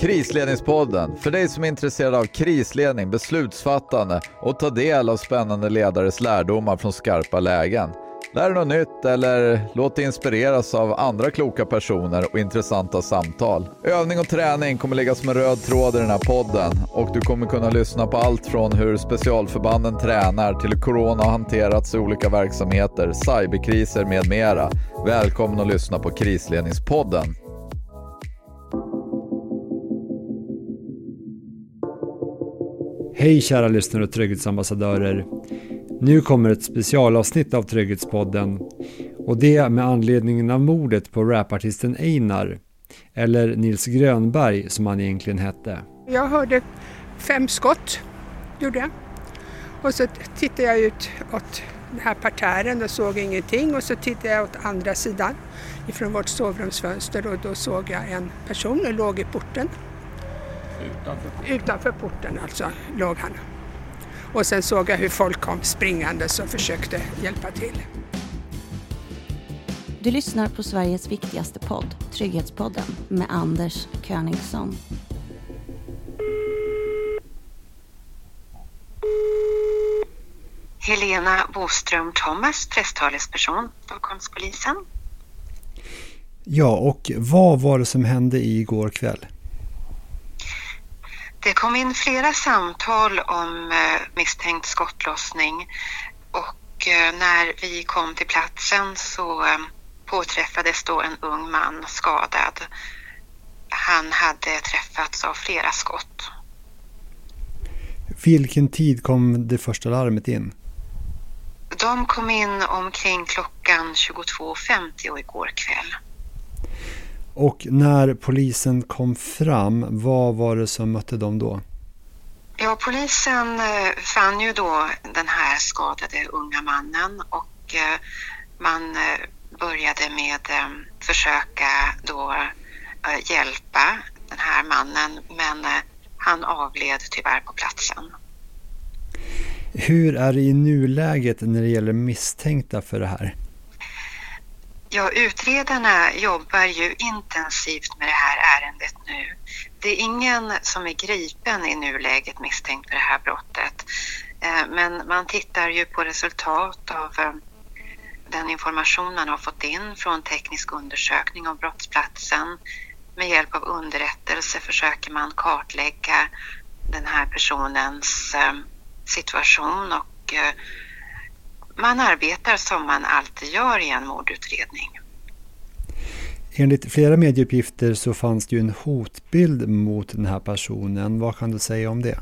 Krisledningspodden, för dig som är intresserad av krisledning, beslutsfattande och ta del av spännande ledares lärdomar från skarpa lägen. Lär dig något nytt eller låt dig inspireras av andra kloka personer och intressanta samtal. Övning och träning kommer ligga som en röd tråd i den här podden och du kommer kunna lyssna på allt från hur specialförbanden tränar till hur corona har hanterats i olika verksamheter, cyberkriser med mera. Välkommen att lyssna på Krisledningspodden. Hej kära lyssnare och trygghetsambassadörer. Nu kommer ett specialavsnitt av Trygghetspodden och det med anledning av mordet på rapartisten Einar, eller Nils Grönberg som han egentligen hette. Jag hörde fem skott, gjorde jag. Och så tittade jag ut åt den här parterren och såg ingenting och så tittade jag åt andra sidan ifrån vårt sovrumsfönster och då såg jag en person som låg i porten. Utanför? Utanför porten alltså låg han. Och sen såg jag hur folk kom springande och försökte hjälpa till. Du lyssnar på Sveriges viktigaste podd, Trygghetspodden, med Anders Königsson. Helena Boström Thomas, presstalesperson, Stockholmspolisen. Ja, och vad var det som hände igår kväll? Det kom in flera samtal om eh, misstänkt skottlossning och eh, när vi kom till platsen så eh, påträffades då en ung man skadad. Han hade träffats av flera skott. Vilken tid kom det första larmet in? De kom in omkring klockan 22.50 igår kväll. Och när polisen kom fram, vad var det som mötte dem då? Ja, polisen eh, fann ju då den här skadade unga mannen och eh, man eh, började med försöka då hjälpa den här mannen men han avled tyvärr på platsen. Hur är det i nuläget när det gäller misstänkta för det här? Ja, utredarna jobbar ju intensivt med det här ärendet nu. Det är ingen som är gripen i nuläget misstänkt för det här brottet. Eh, men man tittar ju på resultat av eh, den information man har fått in från teknisk undersökning av brottsplatsen. Med hjälp av underrättelse försöker man kartlägga den här personens eh, situation och man arbetar som man alltid gör i en mordutredning. Enligt flera medieuppgifter så fanns det ju en hotbild mot den här personen. Vad kan du säga om det?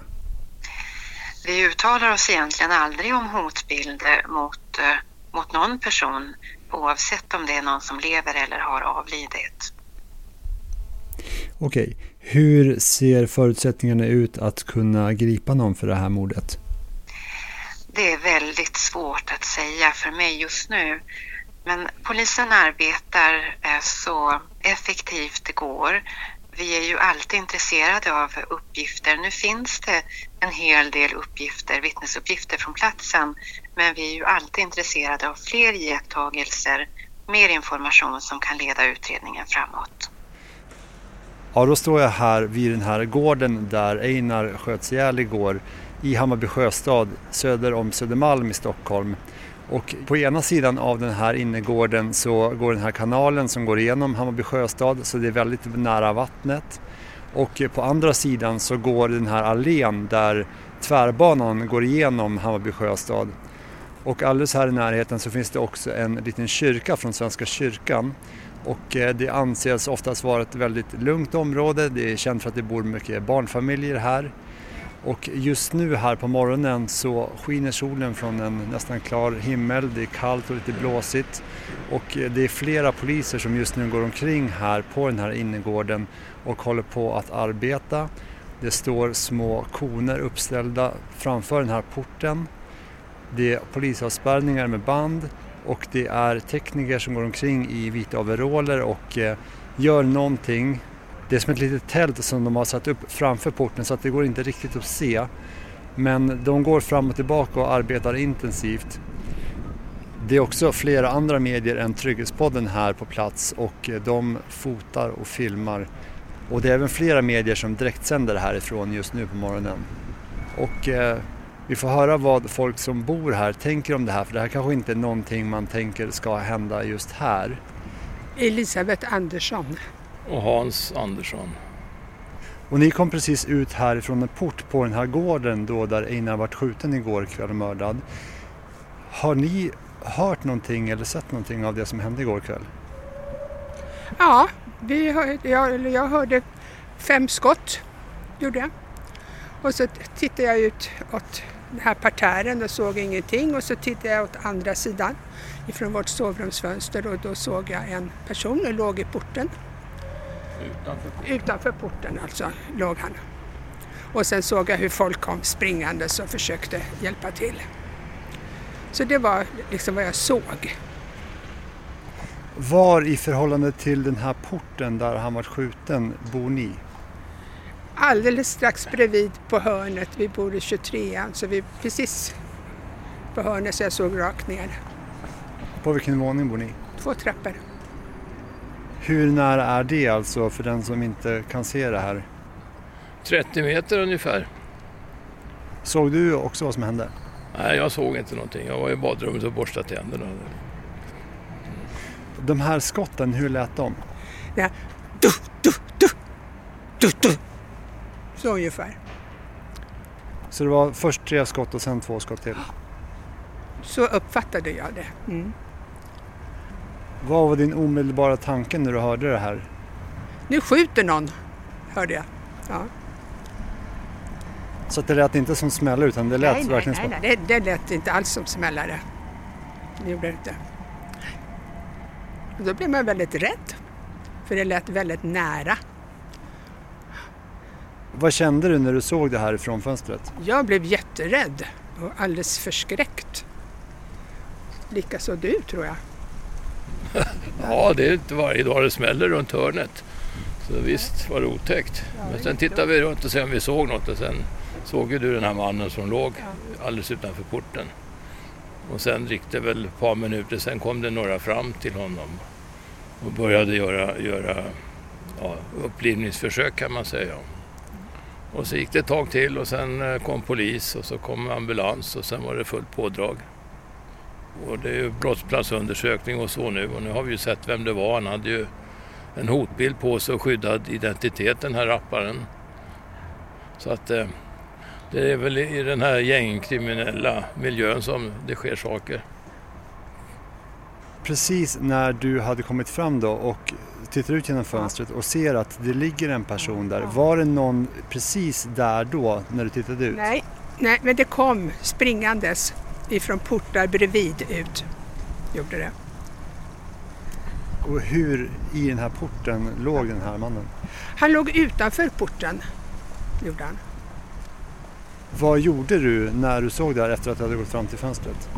Vi uttalar oss egentligen aldrig om hotbilder mot, eh, mot någon person oavsett om det är någon som lever eller har avlidit. Okej, hur ser förutsättningarna ut att kunna gripa någon för det här mordet? Det är väldigt svårt att säga för mig just nu. Men polisen arbetar eh, så effektivt det går. Vi är ju alltid intresserade av uppgifter. Nu finns det en hel del uppgifter, vittnesuppgifter från platsen, men vi är ju alltid intresserade av fler iakttagelser, mer information som kan leda utredningen framåt. Ja, då står jag här vid den här gården där Einar sköts ihjäl igår i Hammarby sjöstad söder om Södermalm i Stockholm. Och på ena sidan av den här innergården så går den här kanalen som går igenom Hammarby sjöstad så det är väldigt nära vattnet. Och på andra sidan så går den här allén där tvärbanan går igenom Hammarby sjöstad. Och alldeles här i närheten så finns det också en liten kyrka från Svenska kyrkan. Och eh, det anses oftast vara ett väldigt lugnt område. Det är känt för att det bor mycket barnfamiljer här. Och just nu här på morgonen så skiner solen från en nästan klar himmel. Det är kallt och lite blåsigt. Och eh, det är flera poliser som just nu går omkring här på den här innergården och håller på att arbeta. Det står små koner uppställda framför den här porten. Det är polisavspärrningar med band och det är tekniker som går omkring i vita overaller och eh, gör någonting det är som ett litet tält som de har satt upp framför porten så att det går inte riktigt att se. Men de går fram och tillbaka och arbetar intensivt. Det är också flera andra medier än Trygghetspodden här på plats och de fotar och filmar Och det är även flera medier som direktsänder härifrån just nu på morgonen. Och eh, vi får höra vad folk som bor här tänker om det här för det här kanske inte är någonting man tänker ska hända just här. Elisabeth Andersson. Och Hans Andersson. Och ni kom precis ut härifrån en port på den här gården då där Einar vart skjuten igår kväll och mördad. Har ni hört någonting eller sett någonting av det som hände igår kväll? Ja, vi hör, jag, jag hörde fem skott, gjorde jag. Och så tittade jag ut åt den här partären och såg ingenting och så tittade jag åt andra sidan ifrån vårt sovrumsfönster och då såg jag en person som låg i porten. Utanför. Utanför porten alltså låg han. Och sen såg jag hur folk kom springande och försökte hjälpa till. Så det var liksom vad jag såg. Var i förhållande till den här porten där han var skjuten bor ni? Alldeles strax bredvid på hörnet, vi bor i 23an, så vi precis på hörnet så jag såg rakt ner. På vilken våning bor ni? Två trappor. Hur nära är det alltså för den som inte kan se det här? 30 meter ungefär. Såg du också vad som hände? Nej, jag såg inte någonting. Jag var i badrummet och borstade tänderna. De här skotten, hur lät de? Ja. Du, du, du, du, du. Så ungefär. Så det var först tre skott och sen två skott till? Så uppfattade jag det. Mm. Vad var din omedelbara tanke när du hörde det här? Nu skjuter någon, hörde jag. Ja. Så det lät inte som smällare utan det lät nej, nej, verkligen nej, som... nej, det, det lät inte alls som smällare. Det gjorde det inte. Och då blev man väldigt rädd. För det lät väldigt nära. Vad kände du när du såg det här ifrån fönstret? Jag blev jätterädd och alldeles förskräckt. Likaså du tror jag. Ja, det är inte varje dag det smäller runt hörnet. Så visst var det otäckt. Men sen tittade vi runt och se om vi såg något och sen såg ju du den här mannen som låg alldeles utanför porten. Och sen gick det väl ett par minuter, sen kom det några fram till honom och började göra, göra ja, upplivningsförsök kan man säga. Och så gick det ett tag till och sen eh, kom polis och så kom ambulans och sen var det fullt pådrag. Och det är ju brottsplatsundersökning och så nu och nu har vi ju sett vem det var. Han hade ju en hotbild på sig och skyddad identitet den här rapparen. Så att eh, det är väl i den här gängkriminella miljön som det sker saker. Precis när du hade kommit fram då och tittar ut genom fönstret och ser att det ligger en person där. Var det någon precis där då när du tittade ut? Nej, nej men det kom springandes ifrån portar bredvid ut. Gjorde det. Och hur i den här porten låg den här mannen? Han låg utanför porten. Gjorde han. Vad gjorde du när du såg det här efter att du hade gått fram till fönstret?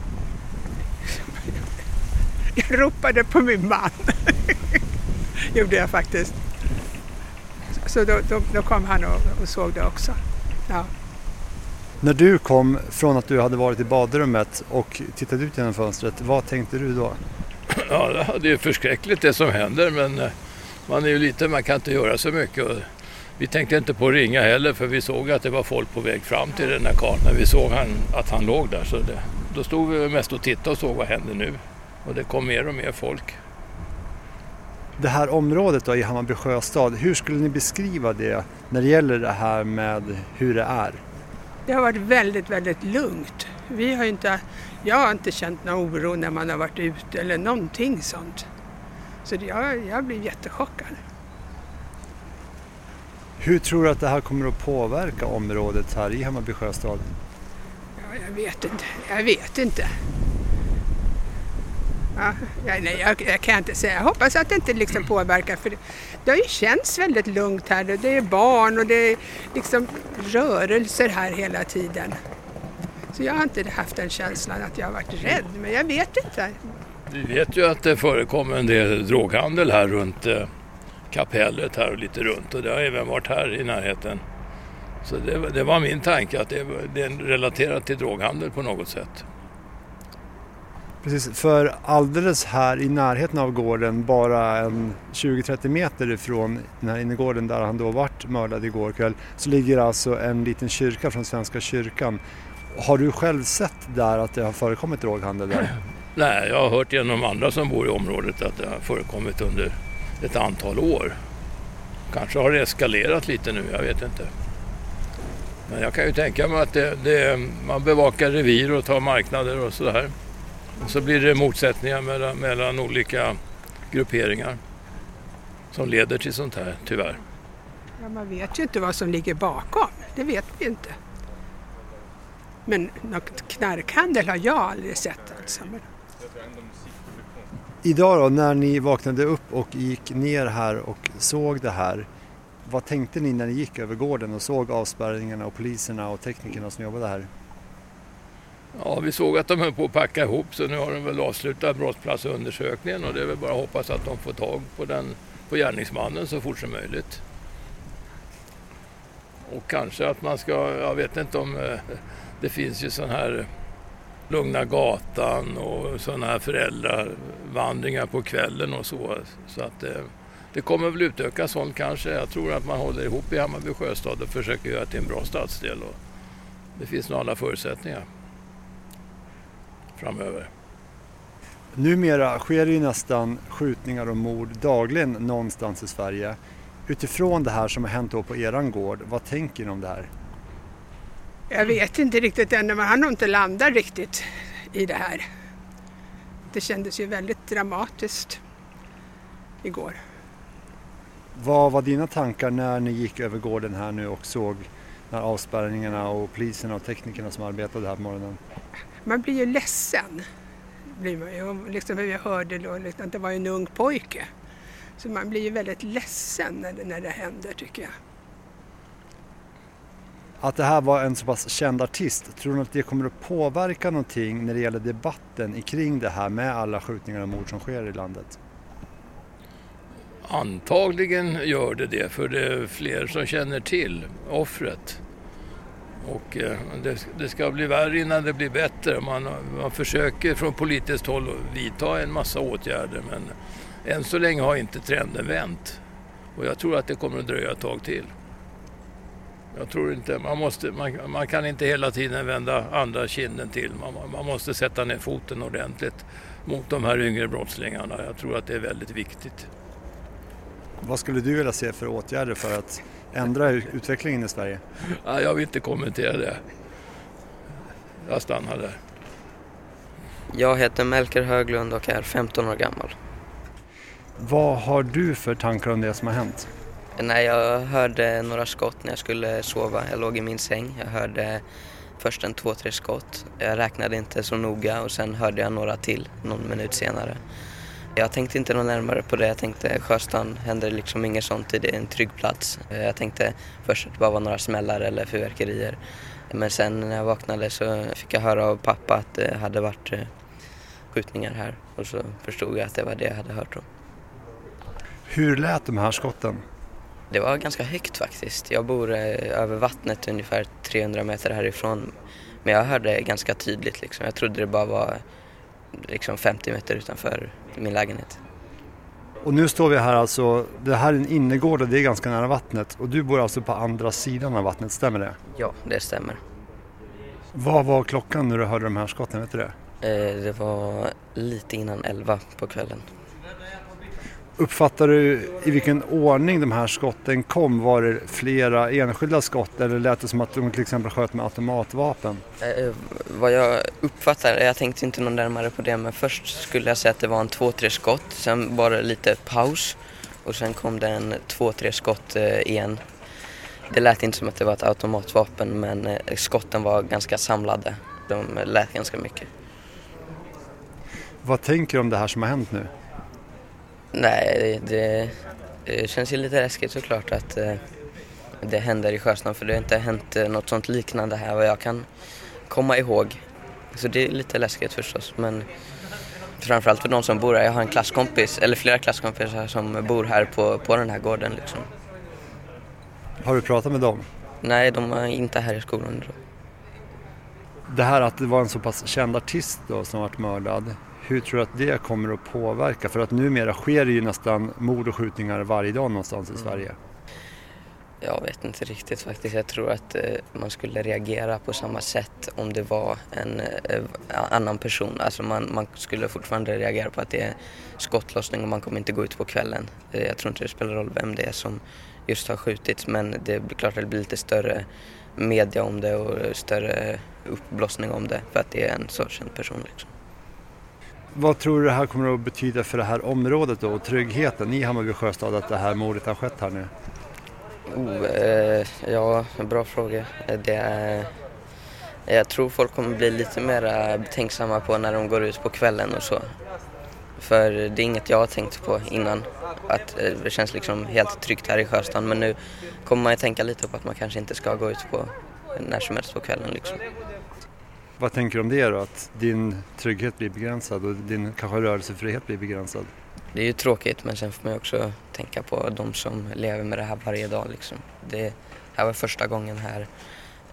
Jag ropade på min man. Gjorde jag faktiskt. Så då, då, då kom han och, och, såg det också. Ja. När du kom från att du hade varit i badrummet och tittade ut genom fönstret, vad tänkte du då? Ja, det är förskräckligt det som händer men eh, man är ju lite, man kan inte göra så mycket. Vi tänkte inte på att ringa heller för vi såg att det var folk på väg fram till den där karln när vi såg han, att han låg där. Så det, då stod vi mest och tittade och såg vad händer nu. Och det kom mer och mer folk. Det här området då i Hammarby sjöstad, hur skulle ni beskriva det när det gäller det här med hur det är? Det har varit väldigt, väldigt lugnt. Vi har inte, jag har inte känt någon oro när man har varit ute eller någonting sånt. Så jag, jag blir jättechockad. Hur tror du att det här kommer att påverka området här i Hammarby sjöstad? Ja, jag vet inte. Jag vet inte. Ja, nej, jag, jag, kan inte säga. Jag hoppas att det inte liksom påverkar. För det, det har ju känts väldigt lugnt här. Det är barn och det är liksom rörelser här hela tiden. Så jag har inte haft den känslan att jag har varit rädd, men jag vet inte. Vi vet ju att det förekommer en del droghandel här runt eh, kapellet här och lite runt och det har även varit här i närheten. Så det, det var min tanke att det, det är relaterat till droghandel på något sätt. Precis, för alldeles här i närheten av gården, bara en 20-30 meter ifrån den här innergården där han då vart mördad igår kväll, så ligger alltså en liten kyrka från Svenska kyrkan. Har du själv sett där att det har förekommit droghandel där? Nej, jag har hört genom andra som bor i området att det har förekommit under ett antal år. Kanske har det eskalerat lite nu, jag vet inte. Men jag kan ju tänka mig att det, det, man bevakar revir och tar marknader och sådär. Och så blir det motsättningar mellan, mellan olika grupperingar som leder till sånt här, tyvärr. Ja, man vet ju inte vad som ligger bakom. Det vet vi inte. Men något knarkhandel har jag aldrig sett. Alltså. Idag då, när ni vaknade upp och gick ner här och såg det här, vad tänkte ni när ni gick över gården och såg avspärrningarna och poliserna och teknikerna som jobbade här? Ja, vi såg att de höll på att packa ihop så nu har de väl avslutat brottsplatsundersökningen och det är väl bara att hoppas att de får tag på, den, på gärningsmannen så fort som möjligt. Och kanske att man ska, jag vet inte om eh, det finns ju sån här Lugna gatan och sådana här föräldravandringar på kvällen och så. Så att det, det kommer väl utöka sånt kanske. Jag tror att man håller ihop i Hammarby sjöstad och försöker göra det till en bra stadsdel. Och det finns nog alla förutsättningar framöver. Numera sker det ju nästan skjutningar och mord dagligen någonstans i Sverige. Utifrån det här som har hänt då på eran gård, vad tänker ni om det här? jag vet inte riktigt ännu, men han har inte landat riktigt i det här. Det kändes ju väldigt dramatiskt igår. Vad var dina tankar när ni gick över gården här nu och såg när avspärrningarna och poliserna och teknikerna som arbetade här på morgonen? Man blir ju ledsen. Blir man ju. Liksom, jag hörde då liksom, att det var en ung pojke. Så man blir ju väldigt ledsen när det, när det händer tycker jag. Att det här var en så pass känd artist, tror du att det kommer att påverka någonting när det gäller debatten kring det här med alla skjutningar och mord som sker i landet? Antagligen gör det det, för det är fler som känner till offret. Och eh, det, det, ska bli värre innan det blir bättre. Man, man försöker från politiskt håll att vidta en massa åtgärder men än så länge har inte trenden vänt. Och jag tror att det kommer att dröja ett tag till. Jag tror inte, man, måste, man, man kan inte hela tiden vända andra kinden till. Man, man måste sätta ner foten ordentligt mot de här yngre brottslingarna. Jag tror att det är väldigt viktigt. Vad skulle du vilja se för åtgärder för att ändra utvecklingen i Sverige? Ja, jag vill inte kommentera det. Jag stannar där. Jag heter Melker Höglund och är 15 år gammal. Vad har du för tankar om det som har hänt? Nej, jag hörde några skott när jag skulle sova. Jag låg i min säng. Jag hörde först en två, tre skott. Jag räknade inte så noga och sen hörde jag några till någon minut senare. Jag tänkte inte något närmare på det. Jag tänkte Sjöstan händer liksom inget sånt. Det är en trygg plats. Jag tänkte först att det bara var några smällar eller fyrverkerier. Men sen när jag vaknade så fick jag höra av pappa att det hade varit eh, skjutningar här och så förstod jag att det var det jag hade hört om. Hur lät de här skotten? Det var ganska högt faktiskt. Jag bor eh, över vattnet ungefär 300 meter härifrån. Men jag hörde ganska tydligt liksom. Jag trodde det bara var liksom 50 meter utanför min lägenhet. Och nu står vi här alltså, det här är en innergård och det är ganska nära vattnet. Och du bor alltså på andra sidan av vattnet, stämmer det? Ja, det stämmer. Vad var klockan när du hörde de här skotten, vet du det? Eh, det var lite innan 11 på kvällen. Uppfattar du i vilken ordning de här skotten kom? Var det flera enskilda skott eller lät det som att de till exempel sköt med automatvapen? Eh, vad jag uppfattar, jag tänkte inte någon närmare på det, men först skulle jag säga att det var en två, tre skott. Sen var det lite paus och sen kom det en två, tre skott eh, igen. Det lät inte som att det var ett automatvapen men eh, skotten var ganska samlade. De lät ganska mycket. Vad tänker du om det här som har hänt nu? Nej, det, det känns ju lite läskigt såklart att eh, det händer i Sjöstan för det har inte hänt eh, något sånt liknande här vad jag kan komma ihåg. Så det är lite läskigt förstås men framförallt för de som bor här. Jag har en klasskompis, eller flera klasskompisar som bor här på, på den här gården liksom. Har du pratat med dem? Nej, de är inte här i skolan. Då. Det här att det var en så pass känd artist då som varit mördad. Hur tror du att det kommer att påverka? För att numera sker det ju nästan mord och skjutningar varje dag någonstans i Mm. Sverige. Jag vet inte riktigt faktiskt. Jag tror att eh, man skulle reagera på samma sätt om det var en eh, annan person. Alltså man, man skulle fortfarande reagera på att det är skottlossning och man kommer inte gå ut på kvällen. Eh, jag tror inte det spelar roll vem det är som just har skjutits men det blir klart att det blir lite större media om det och större uppblossning om det för att det är en så känd person. Liksom. Vad tror du det här kommer att betyda för det här området då och tryggheten i Hammarby sjöstad att det här mordet har skett här nu? Oh, eh, ja, bra fråga. Det är, jag tror folk kommer bli lite mer eh, betänksamma på när de går ut på kvällen och så. För det är inget jag har tänkt på innan. Att eh, det känns liksom helt tryggt här i Sjöstan. Men nu kommer man ju tänka lite på att man kanske inte ska gå ut på när som helst på kvällen liksom. Vad tänker du om det då? Att din trygghet blir begränsad och din kanske rörelsefrihet blir begränsad? Det är ju tråkigt men sen får man ju också tänka på de som lever med det här varje dag liksom. Det här var första gången här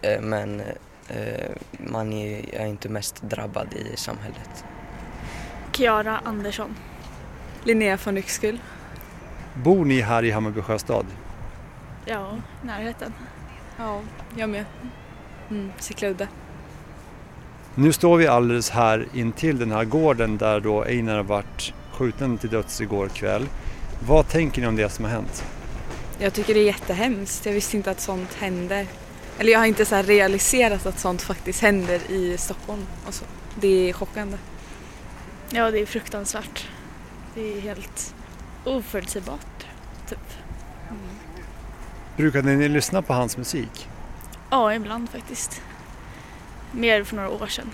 eh, men eh, man är inte mest drabbad i samhället. Kiara Andersson. Linnea von Yxkull. Bor ni här i Hammarby sjöstad? Ja, närheten. Ja, jag med. Mm, Cykla Nu står vi alldeles här intill den här gården där då Einar har varit skjuten till döds igår kväll. Vad tänker ni om det som har hänt? Jag tycker det är jättehemskt. Jag visste inte att sånt hände. Eller jag har inte så här realiserat att sånt faktiskt händer i Stockholm. Och så. Det är chockande. Ja, det är fruktansvärt. Det är helt oförutsägbart, typ. Brukade ni lyssna på hans musik? Ja, ibland faktiskt. Mer för några år sedan,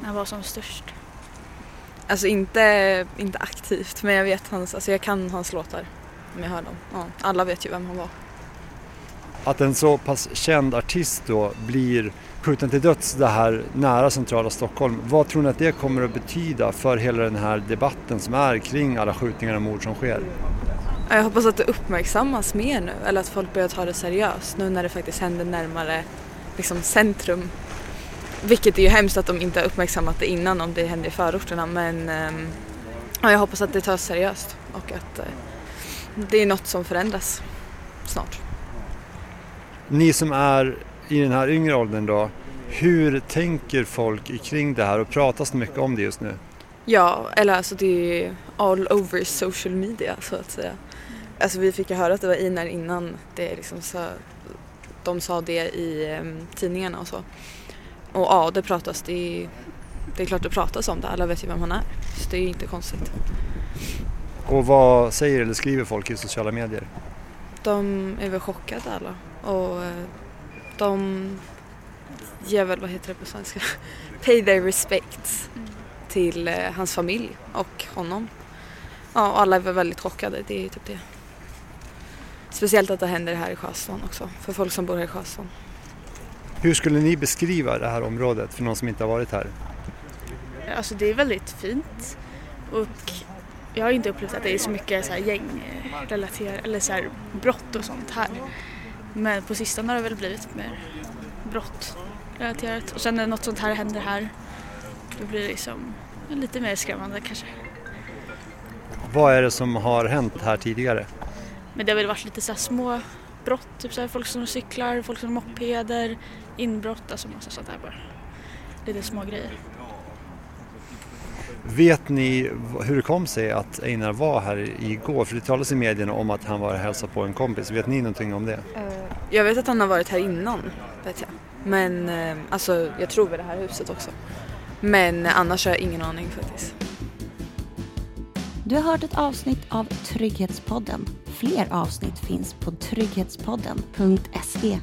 när han var som störst. Alltså inte, inte aktivt men jag vet hans, alltså jag kan hans låtar. Om jag hör dem. Ja, alla vet ju vem han var. Att en så pass känd artist då blir skjuten till döds det här nära centrala Stockholm. Vad tror ni att det kommer att betyda för hela den här debatten som är kring alla skjutningar och mord som sker? Ja, Jag hoppas att det uppmärksammas mer nu eller att folk börjar ta det seriöst nu när det faktiskt händer närmare liksom, centrum. Vilket är ju hemskt att de inte har uppmärksammat det innan om det händer i förorterna men ehm, ja, jag hoppas att det tas seriöst och att eh, det är något som förändras snart. Ni som är i den här yngre åldern då, hur tänker folk kring det här och pratas det mycket om det just nu? Ja, eller alltså det är all over social media så att säga. Alltså vi fick ju höra att det var Inar innan det liksom så, de sa det i em, tidningarna och så. Och ja, det pratas, det är, det är klart det pratas om det, alla vet ju vem han är. Så det är ju inte konstigt. Och vad säger eller skriver folk i sociala medier? De är väl chockade alla och eh, de ger väl, vad heter det på svenska, pay their respects till eh, hans familj och honom. Ja, och alla är väl väldigt chockade, det är ju typ det. Speciellt att det händer här i Sjöstan också, för folk som bor här i Sjöstan. Hur skulle ni beskriva det här området för någon som inte har varit här? Alltså det är väldigt fint och jag har inte upplevt att det är så mycket så här gängrelaterat eller så här brott och sånt här. Men på sistone har det väl blivit mer brottrelaterat och sen när något sånt här händer här då blir det liksom lite mer skrämmande kanske. Vad är det som har hänt här tidigare? Men det har väl varit lite så små brott, typ så här folk som cyklar, folk som har mopeder, inbrott, alltså massa sånt där bara. Lite små grejer. Vet ni hur det kom sig att Einar var här igår? För det talas i medierna om att han var och hälsade på en kompis. Vet ni någonting om det? Jag vet att han har varit här innan, vet jag. Men eh, alltså, jag tror vid det här huset också. Men eh, annars har jag ingen aning faktiskt. Du har hört ett avsnitt av Trygghetspodden. Fler avsnitt finns på trygghetspodden.se